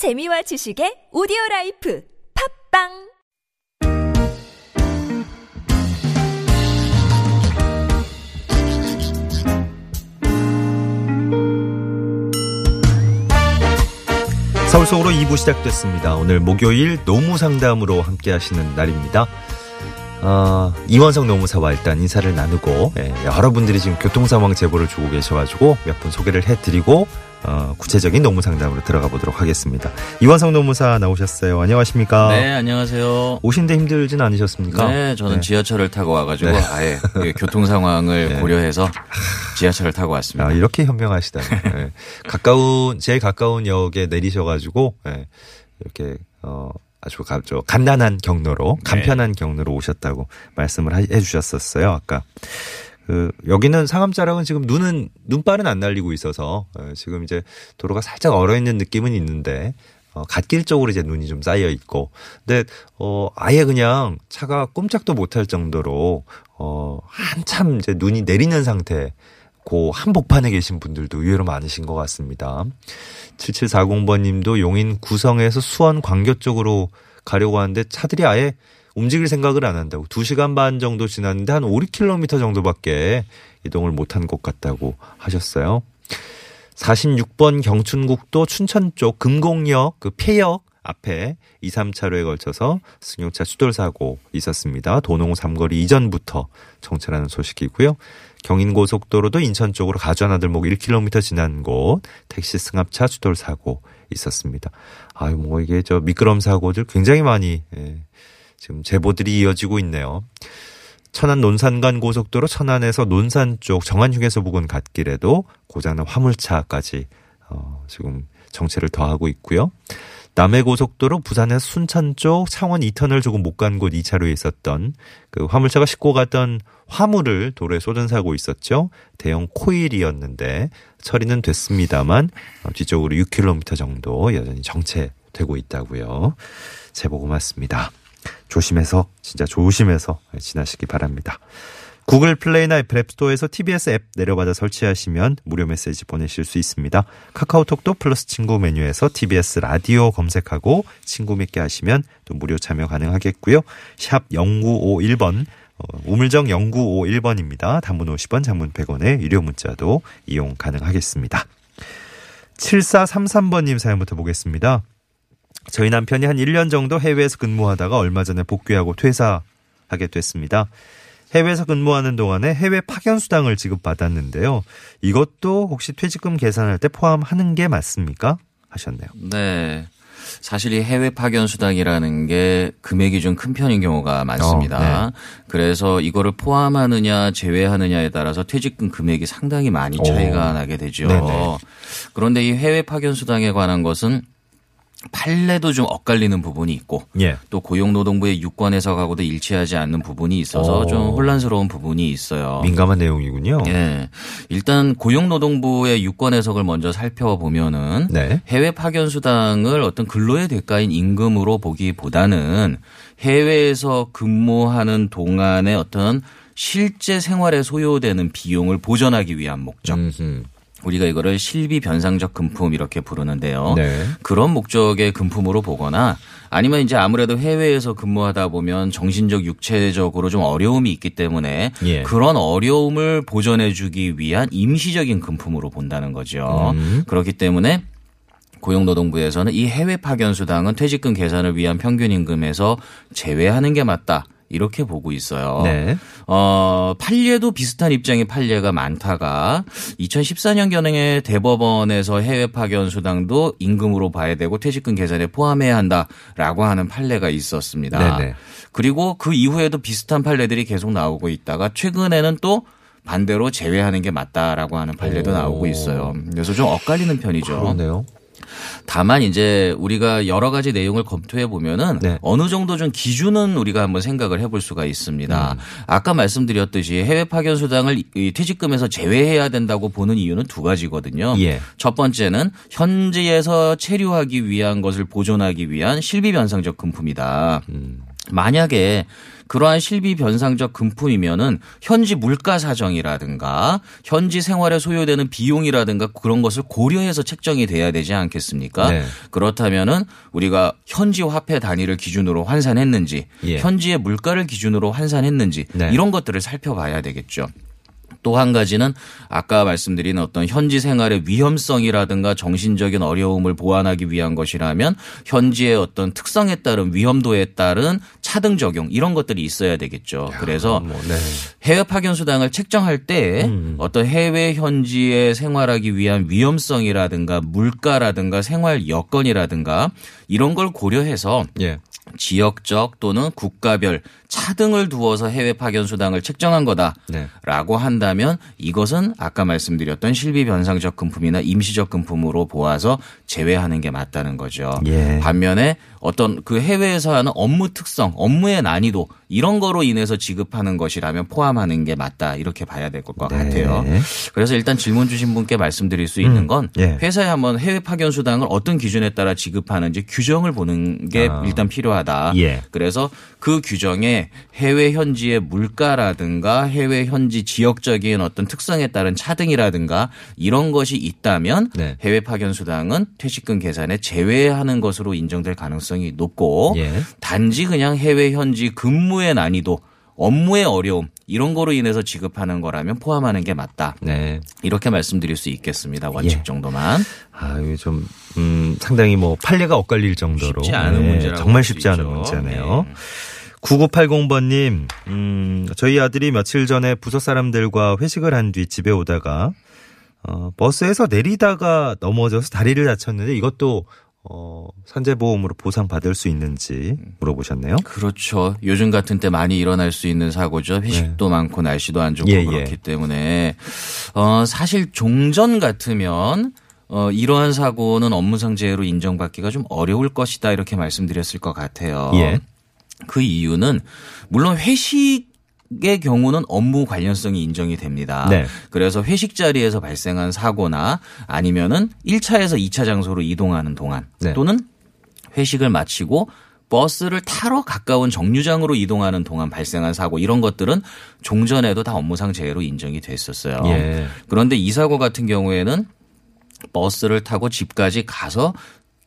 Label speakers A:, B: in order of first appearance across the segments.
A: 재미와 지식의 오디오 life 팟빵
B: 서울 속으로 2부 시작됐습니다. 오늘 목요일 노무 상담으로 함께 하시는 날입니다. 어, 이원석 노무사와 일단 인사를 나누고 예, 여러분들이 지금 교통 상황 제보를 주고 계셔가지고 몇 분 소개를 해드리고 어, 구체적인 노무 상담으로 들어가 보도록 하겠습니다. 이원석 노무사 나오셨어요. 안녕하십니까?
C: 네, 안녕하세요.
B: 오신데 힘들진 않으셨습니까?
C: 네, 저는
B: 네.
C: 지하철을 타고 와가지고
B: 네.
C: 아예 그 교통 상황을
B: 네.
C: 고려해서 지하철을 타고 왔습니다.
B: 아, 이렇게 현명하시다니. 예. 가까운, 제일 가까운 역에 내리셔가지고, 예, 이렇게, 어, 아주 가, 저, 간단한 경로로,
C: 네.
B: 간편한 경로로 오셨다고 말씀을 하- 해주셨었어요, 아까. 그, 여기는 상암자락은 지금 눈은, 눈발은 안 날리고 있어서, 어, 지금 이제 도로가 살짝 얼어 있는 느낌은 있는데, 어, 갓길 쪽으로 이제 눈이 좀 쌓여 있고, 근데, 어, 아예 그냥 차가 꼼짝도 못할 정도로, 어, 한참 이제 눈이 내리는 상태, 고 한복판에 계신 분들도 의외로 많으신 것 같습니다. 7740번 님도 용인 구성에서 수원 광교 쪽으로 가려고 하는데 차들이 아예 움직일 생각을 안 한다고. 2시간 반 정도 지났는데 한 5, 6km 정도밖에 이동을 못한 것 같다고 하셨어요. 46번 경춘국도 춘천 쪽 금곡역 그 폐역 앞에 2, 3차로에 걸쳐서 승용차 추돌 사고 있었습니다. 도농 삼거리 이전부터 정체라는 소식이고요. 경인고속도로도 인천 쪽으로 가주하나들목 1km 지난 곳 택시 승합차 추돌 사고 있었습니다. 아유 뭐 이게 저 미끄럼 사고들 굉장히 많이 예, 지금 제보들이 이어지고 있네요. 천안 논산간 고속도로 천안에서 논산 쪽 정안휴게소 부근 갓길에도 고장난 화물차까지 어, 지금 정체를 더하고 있고요. 남해 고속도로 부산에서 순천 쪽 창원 2터널 조금 못 간 곳 2차로에 있었던 그 화물차가 싣고 갔던 화물을 도로에 쏟은 사고 있었죠. 대형 코일이었는데 처리는 됐습니다만 어, 뒤쪽으로 6km 정도 여전히 정체되고 있다고요. 제보 고맙습니다. 조심해서 진짜 조심해서 지나시기 바랍니다. 구글 플레이나 앱스토어에서 TBS 앱 내려받아 설치하시면 무료 메시지 보내실 수 있습니다. 카카오톡도 플러스 친구 메뉴에서 TBS 라디오 검색하고 친구 맺게 하시면 또 무료 참여 가능하겠고요. 샵 0951번 어, 우물정 0951번입니다. 단문 50원, 장문 100원의 유료 문자도 이용 가능하겠습니다. 7433번님 사연부터 보겠습니다. 저희 남편이 한 1년 정도 해외에서 근무하다가 얼마 전에 복귀하고 퇴사하게 됐습니다. 해외에서 근무하는 동안에 해외 파견 수당을 지급받았는데요. 이것도 혹시 퇴직금 계산할 때 포함하는 게 맞습니까? 하셨네요.
C: 네. 사실 이 해외 파견 수당이라는 게 금액이 좀 큰 편인 경우가 많습니다.
B: 어,
C: 그래서 이거를 포함하느냐 제외하느냐에 따라서 퇴직금 금액이 상당히 많이 차이가
B: 오.
C: 나게 되죠.
B: 네네.
C: 그런데 이 해외 파견 수당에 관한 것은 판례도 좀 엇갈리는 부분이 있고
B: 예.
C: 또 고용노동부의 유권 해석하고도 일치하지 않는 부분이 있어서
B: 오.
C: 좀 혼란스러운 부분이 있어요.
B: 민감한 내용이군요.
C: 예. 일단 고용노동부의 유권 해석을 먼저 살펴보면은
B: 네.
C: 해외 파견 수당을 어떤 근로의 대가인 임금으로 보기보다는 해외에서 근무하는 동안의 어떤 실제 생활에 소요되는 비용을 보전하기 위한 목적.
B: 음흠.
C: 우리가 이거를 실비 변상적 금품 이렇게 부르는데요.
B: 네.
C: 그런 목적의 금품으로 보거나 아니면 이제 아무래도 해외에서 근무하다 보면 정신적 육체적으로 좀 어려움이 있기 때문에
B: 예.
C: 그런 어려움을 보전해 주기 위한 임시적인 금품으로 본다는 거죠.
B: 음.
C: 그렇기 때문에 고용노동부에서는 이 해외 파견 수당은 퇴직금 계산을 위한 평균 임금에서 제외하는 게 맞다. 이렇게 보고 있어요.
B: 네.
C: 어, 판례도 비슷한 입장의 판례가 많다가 2014년 경에 대법원에서 해외 파견 수당도 임금으로 봐야 되고 퇴직금 계산에 포함해야 한다라고 하는 판례가 있었습니다.
B: 네네.
C: 그리고 그 이후에도 비슷한 판례들이 계속 나오고 있다가 최근에는 또 반대로 제외하는 게 맞다라고 하는 판례도
B: 오.
C: 나오고 있어요. 그래서 좀 엇갈리는 편이죠.
B: 그러네요.
C: 다만 이제 우리가 여러 가지 내용을 검토해 보면은
B: 네.
C: 어느 정도 좀 기준은 우리가 한번 생각을 해볼 수가 있습니다.
B: 음.
C: 아까 말씀드렸듯이 해외 파견 수당을 이 퇴직금에서 제외해야 된다고 보는 이유는 두 가지거든요.
B: 예.
C: 첫 번째는 현지에서 체류하기 위한 것을 보존하기 위한 실비 변상적 금품이다.
B: 음.
C: 만약에 그러한 실비 변상적 금품이면은 현지 물가 사정이라든가 현지 생활에 소요되는 비용이라든가 그런 것을 고려해서 책정이 돼야 되지 않겠습니까?
B: 네.
C: 그렇다면은 우리가 현지 화폐 단위를 기준으로 환산했는지
B: 예.
C: 현지의 물가를 기준으로 환산했는지
B: 네.
C: 이런 것들을 살펴봐야 되겠죠. 또 한 가지는 아까 말씀드린 어떤 현지 생활의 위험성이라든가 정신적인 어려움을 보완하기 위한 것이라면 현지의 어떤 특성에 따른 위험도에 따른 차등 적용 이런 것들이 있어야 되겠죠. 그래서
B: 뭐, 네.
C: 해외 파견 수당을 책정할 때
B: 음.
C: 어떤 해외 현지에 생활하기 위한 위험성이라든가 물가라든가 생활 여건이라든가 이런 걸 고려해서
B: 예.
C: 지역적 또는 국가별 차등을 두어서 해외 파견 수당을 책정한
B: 네.
C: 거다라고 한다면 이것은 아까 말씀드렸던 실비 변상적 금품이나 임시적 금품으로 보아서 제외하는 게 맞다는 거죠.
B: 예.
C: 반면에 어떤 그 해외에서 하는 업무 특성, 업무의 난이도 이런 거로 인해서 지급하는 것이라면 포함하는 게 맞다 이렇게 봐야 될것
B: 네.
C: 같아요. 그래서 일단 질문 주신 분께 말씀드릴 수 있는 건
B: 예.
C: 회사에 한번 해외 파견 수당을 어떤 기준에 따라 지급하는지 규정을 보는 게
B: 아.
C: 일단 필요하다.
B: 예.
C: 그래서 그 규정에 해외 현지의 물가라든가 해외 현지 지역적인 어떤 특성에 따른 차등이라든가 이런 것이 있다면
B: 네.
C: 해외 파견 수당은 퇴직금 계산에 제외하는 것으로 인정될 가능성이 높고
B: 예.
C: 단지 그냥 해외 현지 근무의 난이도 업무의 어려움 이런 거로 인해서 지급하는 거라면 포함하는 게 맞다.
B: 네.
C: 이렇게 말씀드릴 수 있겠습니다. 원칙
B: 예.
C: 정도만.
B: 아, 이게 좀, 음, 상당히 뭐, 판례가 엇갈릴 정도로.
C: 쉽지 않은
B: 네,
C: 문제라고
B: 정말 쉽지 않은
C: 있죠.
B: 문제네요.
C: 네.
B: 9980번님, 음, 저희 아들이 며칠 전에 부서 사람들과 회식을 한 뒤 집에 오다가, 어, 버스에서 내리다가 넘어져서 다리를 다쳤는데 이것도, 어, 산재보험으로 보상받을 수 있는지 물어보셨네요.
C: 그렇죠. 요즘 같은 때 많이 일어날 수 있는 사고죠. 회식도 많고 날씨도 안 좋고
B: 예, 예.
C: 그렇기 때문에 어 사실 종전 같으면 어 이러한 사고는 업무상 재해로 인정받기가 좀 어려울 것이다 이렇게 말씀드렸을 것 같아요.
B: 예.
C: 그 이유는 물론 회식 의 경우는 업무 관련성이 인정이 됩니다.
B: 네.
C: 그래서 회식 자리에서 발생한 사고나 아니면은 1차에서 2차 장소로 이동하는 동안
B: 네.
C: 또는 회식을 마치고 버스를 타러 가까운 정류장으로 이동하는 동안 발생한 사고 이런 것들은 종전에도 다 업무상 재해로 인정이 됐었어요.
B: 예.
C: 그런데 이 사고 같은 경우에는 버스를 타고 집까지 가서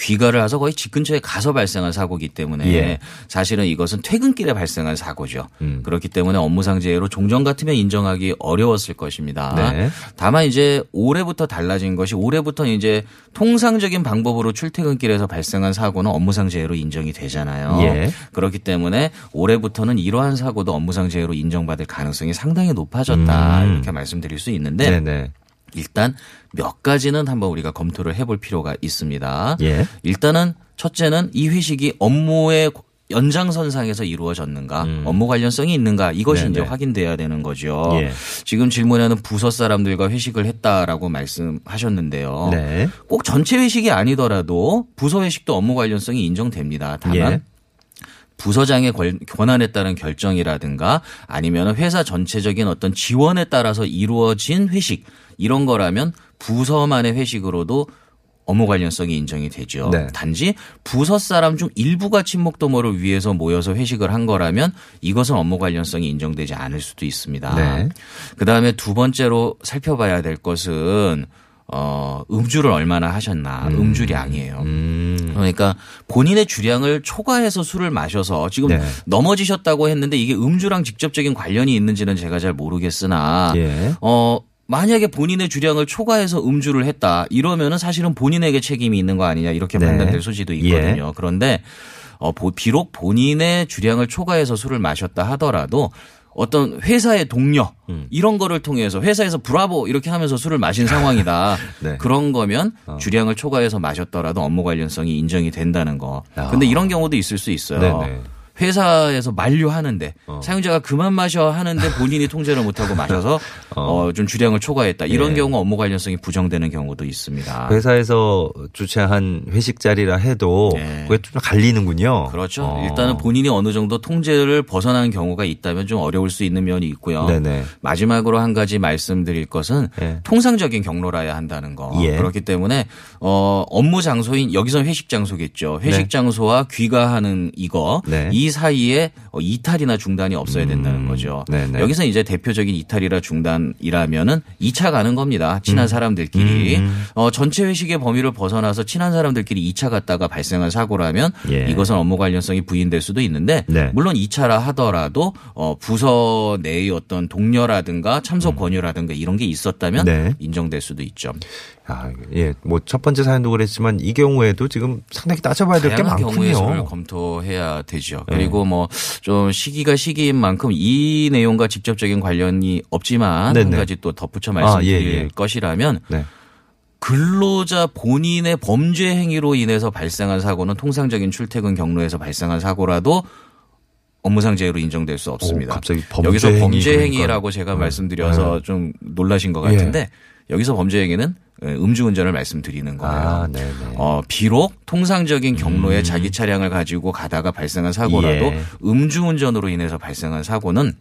C: 귀가를 해서 거의 집 근처에 가서 발생한 사고이기 때문에
B: 예.
C: 사실은 이것은 퇴근길에 발생한 사고죠.
B: 음.
C: 그렇기 때문에 업무상 재해로 종전 같으면 인정하기 어려웠을 것입니다.
B: 네.
C: 다만 이제 올해부터 달라진 것이 올해부터 이제 통상적인 방법으로 출퇴근길에서 발생한 사고는 업무상 재해로 인정이 되잖아요.
B: 예.
C: 그렇기 때문에 올해부터는 이러한 사고도 업무상 재해로 인정받을 가능성이 상당히 높아졌다
B: 음.
C: 이렇게 말씀드릴 수 있는데
B: 네네.
C: 일단 몇 가지는 한번 우리가 검토를 해볼 필요가 있습니다.
B: 예.
C: 일단은 첫째는 이 회식이 업무의 연장선상에서 이루어졌는가, 업무 관련성이 있는가 이것이
B: 음. 네네.
C: 이제 확인돼야 되는 거죠.
B: 예.
C: 지금 질문에는 부서 사람들과 회식을 했다라고 말씀하셨는데요.
B: 네.
C: 꼭 전체 회식이 아니더라도 부서 회식도 업무 관련성이 인정됩니다. 다만
B: 예.
C: 부서장의 권- 권한에 따른 결정이라든가 아니면 회사 전체적인 어떤 지원에 따라서 이루어진 회식 이런 거라면 부서만의 회식으로도 업무 관련성이 인정이 되죠.
B: 네.
C: 단지 부서 사람 중 일부가 친목 도모를 위해서 모여서 회식을 한 거라면 이것은 업무 관련성이 인정되지 않을 수도 있습니다.
B: 네.
C: 그다음에 두 번째로 살펴봐야 될 것은 어 음주를 얼마나 하셨나 음 주량이에요.
B: 음.
C: 그러니까 본인의 주량을 초과해서 술을 마셔서 지금
B: 네.
C: 넘어지셨다고 했는데 이게 음주랑 직접적인 관련이 있는지는 제가 잘 모르겠으나
B: 예.
C: 어 만약에 본인의 주량을 초과해서 음주를 했다 이러면은 사실은 본인에게 책임이 있는 거 아니냐 이렇게
B: 네.
C: 판단될 소지도 있거든요. 그런데 어 보- 비록 본인의 주량을 초과해서 술을 마셨다 하더라도 어떤 회사의 동료
B: 음.
C: 이런 거를 통해서 회사에서 브라보 이렇게 하면서 술을 마신 상황이다.
B: 네. 어.
C: 그런 거면 주량을 초과해서 마셨더라도 업무 관련성이 인정이 된다는 거.
B: 아.
C: 근데 이런 경우도 있을 수 있어요.
B: 네네.
C: 회사에서 만류하는데
B: 어.
C: 사용자가 그만 마셔 하는데 본인이 통제를 못하고 마셔서 어, 좀 주량을 초과했다. 이런
B: 예.
C: 경우 업무 관련성이 부정되는 경우도 있습니다.
B: 회사에서 주최한 회식 자리라 해도
C: 네.
B: 그게 좀 갈리는군요.
C: 그렇죠.
B: 어.
C: 일단은 본인이 어느 정도 통제를 벗어난 경우가 있다면 좀 어려울 수 있는 면이 있고요.
B: 네네.
C: 마지막으로 한 가지 말씀드릴 것은
B: 예.
C: 통상적인 경로라야 한다는 거.
B: 예.
C: 그렇기 때문에 어 업무 장소인 여기서 회식 장소겠죠. 회식
B: 네.
C: 장소와 귀가하는 이거
B: 네.
C: 이이 사이에 어, 이탈이나 중단이 없어야 된다는 거죠.
B: 음. 네네.
C: 여기서 이제 대표적인 이탈이나 중단이라면은 2차 가는 겁니다. 친한 사람들끼리
B: 음.
C: 어, 전체 회식의 범위를 벗어나서 친한 사람들끼리 2차 갔다가 발생한 사고라면
B: 예.
C: 이것은 업무 관련성이 부인될 수도 있는데
B: 네.
C: 물론 2차라 하더라도 어, 부서 내의 어떤 동료라든가 참석 권유라든가 이런 게 있었다면
B: 음. 네.
C: 인정될 수도 있죠.
B: 아, 예. 뭐 첫 번째 사연도 그랬지만 이 경우에도 지금 상당히 따져봐야 될게
C: 다양한 경우의 수를
B: 많군요.
C: 검토해야 되죠.
B: 네.
C: 그리고 뭐 좀 시기가 시기인 만큼 이 내용과 직접적인 관련이 없지만
B: 네네.
C: 한 가지 또 덧붙여
B: 아,
C: 말씀드릴
B: 예, 예.
C: 것이라면
B: 네.
C: 근로자 본인의 범죄 행위로 인해서 발생한 사고는 통상적인 출퇴근 경로에서 발생한 사고라도 업무상 재해로 인정될 수 없습니다.
B: 오, 갑자기 범죄
C: 여기서
B: 행위
C: 범죄
B: 그러니까.
C: 행위라고 제가
B: 네.
C: 말씀드려서
B: 네.
C: 좀 놀라신 것 같은데 여기서 범죄 행위는 음주운전을 말씀드리는 거예요.
B: 아.
C: 어, 비록 통상적인 경로에 자기 차량을 가지고 가다가 발생한 사고라도
B: 예.
C: 음주운전으로 인해서 발생한 사고는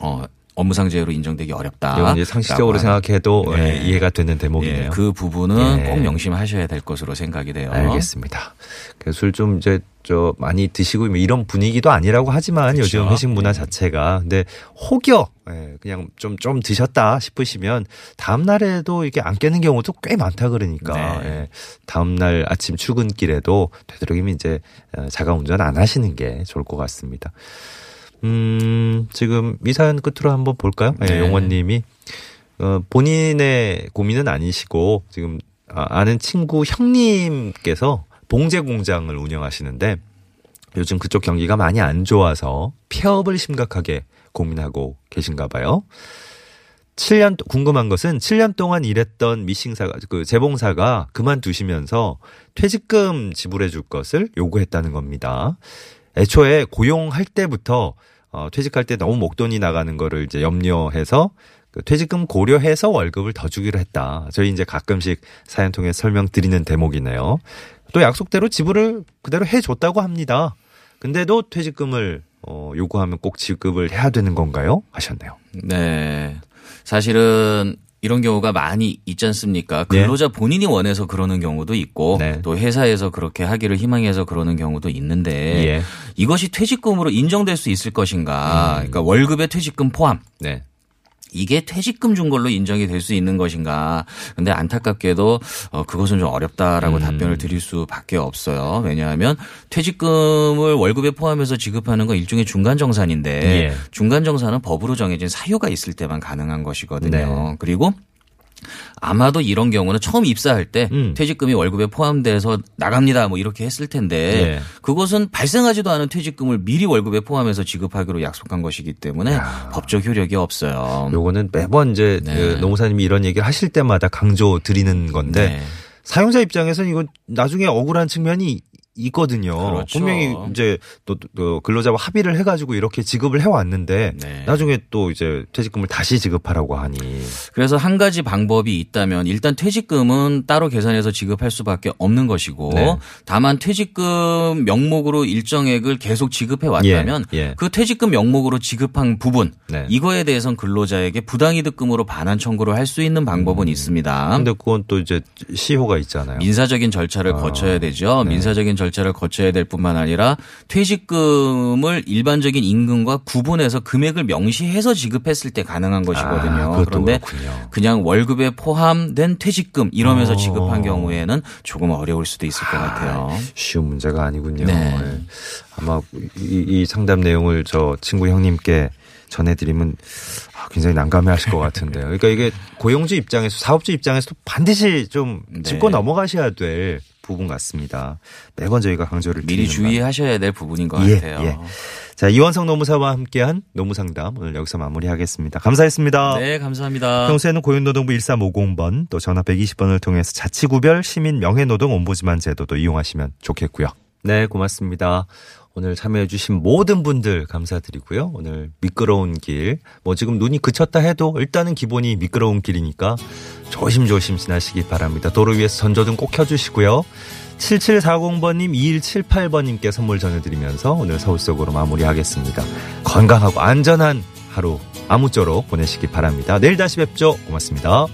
C: 어, 업무상 재해로 인정되기 어렵다.
B: 이제 상식적으로 생각해도
C: 네.
B: 예, 이해가 되는 대목이네요.
C: 예, 그 부분은
B: 예.
C: 꼭 명심하셔야 될 것으로 생각이 돼요.
B: 알겠습니다. 그술 좀 이제 저 많이 드시고 뭐 이런 분위기도 아니라고 하지만
C: 그렇죠.
B: 요즘 회식 문화 자체가 근데 혹여 예, 그냥 좀좀 드셨다 싶으시면 다음 날에도 이게 안 깨는 경우도 꽤 많다 그러니까
C: 네.
B: 예, 다음 날 아침 출근길에도 되도록이면 이제 어, 자가 운전 안 하시는 게 좋을 것 같습니다. 음, 지금 이 사연 끝으로 한번 볼까요? 예,
C: 네.
B: 용원님이 어, 본인의 고민은 아니시고 지금 아, 아는 친구 형님께서 봉제 공장을 운영하시는데 요즘 그쪽 경기가 많이 안 좋아서 폐업을 심각하게 고민하고 계신가 봐요. 7년 도- 궁금한 것은 7년 동안 일했던 미싱사가 그 재봉사가 그만두시면서 퇴직금 지불해 줄 것을 요구했다는 겁니다. 애초에 고용할 때부터 어, 퇴직할 때 너무 목돈이 나가는 거를 이제 염려해서 그 퇴직금 고려해서 월급을 더 주기로 했다. 저희 이제 가끔씩 사연 통해 설명드리는 대목이네요. 또 약속대로 지불을 그대로 해줬다고 합니다. 근데도 퇴직금을 어, 요구하면 꼭 지급을 해야 되는 건가요? 하셨네요.
C: 네. 사실은 이런 경우가 많이 있지 않습니까?
B: 네.
C: 근로자 본인이 원해서 그러는 경우도 있고
B: 네.
C: 또 회사에서 그렇게 하기를 희망해서 그러는 경우도 있는데
B: 예.
C: 이것이 퇴직금으로 인정될 수 있을 것인가?
B: 음.
C: 그러니까 월급에 퇴직금 포함.
B: 네.
C: 이게 퇴직금 준 걸로 인정이 될 수 있는 것인가. 근데 안타깝게도 어, 그것은 좀 어렵다라고
B: 음.
C: 답변을 드릴 수밖에 없어요. 왜냐하면 퇴직금을 월급에 포함해서 지급하는 건 일종의 중간 정산인데
B: 예.
C: 중간 정산은 법으로 정해진 사유가 있을 때만 가능한 것이거든요.
B: 네.
C: 그리고 아마도 이런 경우는 처음 입사할 때
B: 음.
C: 퇴직금이 월급에 포함돼서 나갑니다 뭐 이렇게 했을 텐데
B: 예.
C: 그것은 발생하지도 않은 퇴직금을 미리 월급에 포함해서 지급하기로 약속한 것이기 때문에 법적 효력이 없어요.
B: 요거는 매번 이제
C: 네.
B: 그 노무사님이 이런 얘기를 하실 때마다 강조 드리는 건데
C: 네.
B: 사용자 입장에서는 이건 나중에 억울한 측면이 있거든요.
C: 그렇죠.
B: 분명히 이제 또, 또 근로자와 합의를 해가지고 이렇게 지급을 해왔는데
C: 네.
B: 나중에 또 이제 퇴직금을 다시 지급하라고 하니
C: 그래서 한 가지 방법이 있다면 일단 퇴직금은 따로 계산해서 지급할 수밖에 없는 것이고
B: 네.
C: 다만 퇴직금 명목으로 일정액을 계속 지급해 왔다면
B: 예, 예.
C: 그 퇴직금 명목으로 지급한 부분
B: 네.
C: 이거에 대해서는 근로자에게 부당이득금으로 반환 청구를 할 수 있는 방법은 있습니다.
B: 음. 근데 그건 또 이제 시효가 있잖아요.
C: 민사적인 절차를 거쳐야 되죠.
B: 네.
C: 민사적인 절차를 거쳐야 될 뿐만 아니라 퇴직금을 일반적인 임금과 구분해서 금액을 명시해서 지급했을 때 가능한 것이거든요.
B: 아,
C: 그런데
B: 그렇군요.
C: 그냥 월급에 포함된 퇴직금 이러면서
B: 어.
C: 지급한 경우에는 조금 어려울 수도 있을 것 같아요.
B: 쉬운 문제가 아니군요.
C: 네.
B: 예. 아마 이, 이 상담 내용을 저 친구 형님께 전해드리면 아, 굉장히 난감해하실 것 같은데요. 그러니까 이게 고용주 입장에서 사업주 입장에서도 반드시 좀
C: 네.
B: 짚고 넘어가셔야 될 부분 같습니다. 매번 저희가 강조를
C: 미리 주의하셔야 될 부분인 것
B: 예,
C: 같아요.
B: 예. 자 이원성 노무사와 함께한 노무상담 오늘 여기서 마무리하겠습니다. 감사했습니다.
C: 네, 감사합니다.
B: 평소에는 고용노동부 1350번 또 전화 120번을 통해서 자치구별 시민 명예노동 옴부즈만 제도도 이용하시면 좋겠고요. 네, 고맙습니다. 오늘 참여해주신 모든 분들 감사드리고요. 오늘 미끄러운 길, 뭐 지금 눈이 그쳤다 해도 일단은 기본이 미끄러운 길이니까 조심조심 지나시기 바랍니다. 도로 위에서 전조등 꼭 켜주시고요. 7740번님, 2178번님께 선물 전해드리면서 오늘 서울 속으로 마무리하겠습니다. 건강하고 안전한 하루 아무쪼록 보내시기 바랍니다. 내일 다시 뵙죠. 고맙습니다.